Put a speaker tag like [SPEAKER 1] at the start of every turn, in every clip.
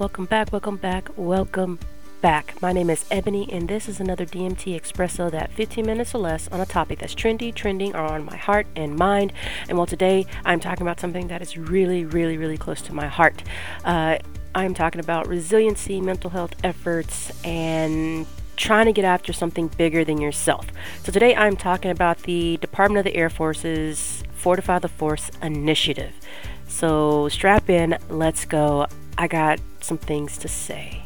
[SPEAKER 1] Welcome back, welcome back, welcome back. My name is Ebony, and this is another DMT Espresso that 15 minutes or less on a topic that's trendy, trending, or on my heart and mind. And well, today I'm talking about something that is really, really, really close to my heart. Uh, I'm talking about resiliency, mental health efforts, and trying to get after something bigger than yourself. So today I'm talking about the Department of the Air Force's Fortify the Force initiative. So strap in, let's go. I got some things to say.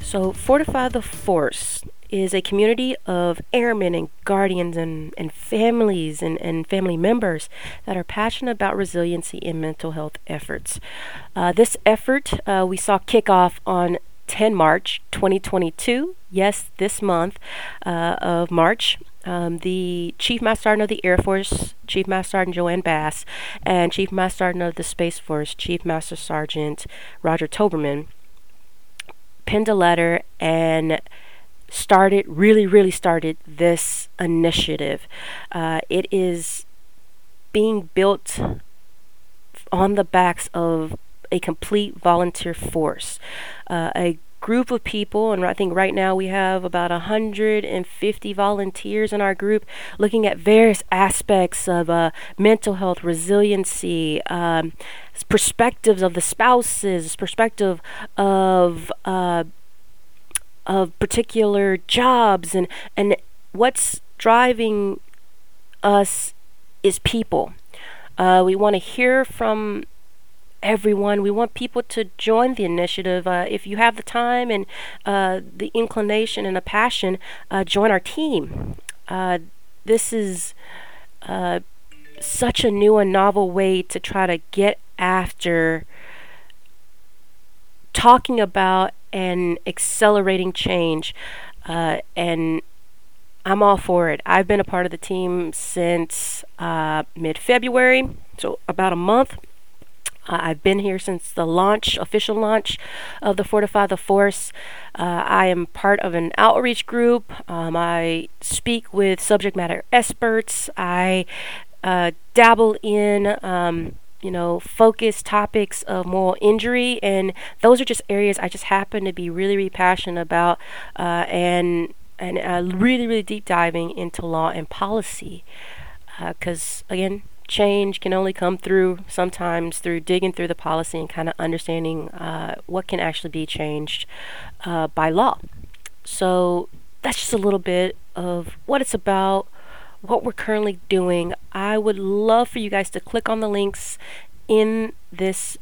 [SPEAKER 1] So, Fortify the Force is a community of airmen and guardians and, and families and, and family members that are passionate about resiliency and mental health efforts. Uh, this effort uh, we saw kick off on 10 March 2022. Yes, this month uh, of March. Um, the Chief Master Sergeant of the Air Force, Chief Master Sergeant JoAnne Bass, and Chief Master Sergeant of the Space Force, Chief Master Sergeant Roger Towberman, penned a letter and started, really, really started this initiative. Uh, it is being built on the backs of a complete volunteer force, uh, a group of people, and I think right now we have about 150 volunteers in our group looking at various aspects of uh, mental health, resiliency, um, perspectives of the spouses, perspective of uh, of particular jobs, and and what's driving us is people. Uh, we want to hear from everyone. We want people to join the initiative. Uh, if you have the time and uh, the inclination and a passion, uh, join our team. Uh, this is uh, such a new and novel way to try to get after talking about and accelerating change. Uh, and I'm all for it. I've been a part of the team since mid February, so about a month. Uh, I've been here since the launch, official launch of the Fortify the Force. Uh, I am part of an outreach group. Um, I speak with subject matter experts. I uh, dabble in, um, you know, focus topics of moral injury, and those are just areas I just happen to be really, really passionate about, uh, and and uh, really, really deep diving into law and policy. Because uh, again, change can only come through sometimes through digging through the policy and kind of understanding uh, what can actually be changed uh, by law. So that's just a little bit of what it's about, what we're currently doing. I would love for you guys to click on the links in this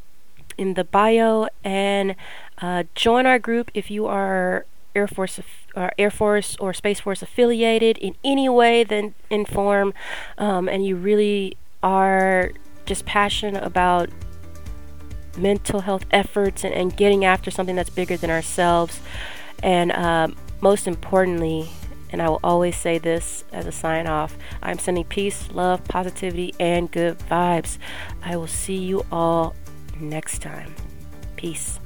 [SPEAKER 1] in the bio and uh, join our group if you are Air Force or Air Force or Space Force affiliated in any way, then inform, um, and you really are just passionate about mental health efforts and, and getting after something that's bigger than ourselves. And um, most importantly, and I will always say this as a sign off I'm sending peace, love, positivity, and good vibes. I will see you all next time. Peace.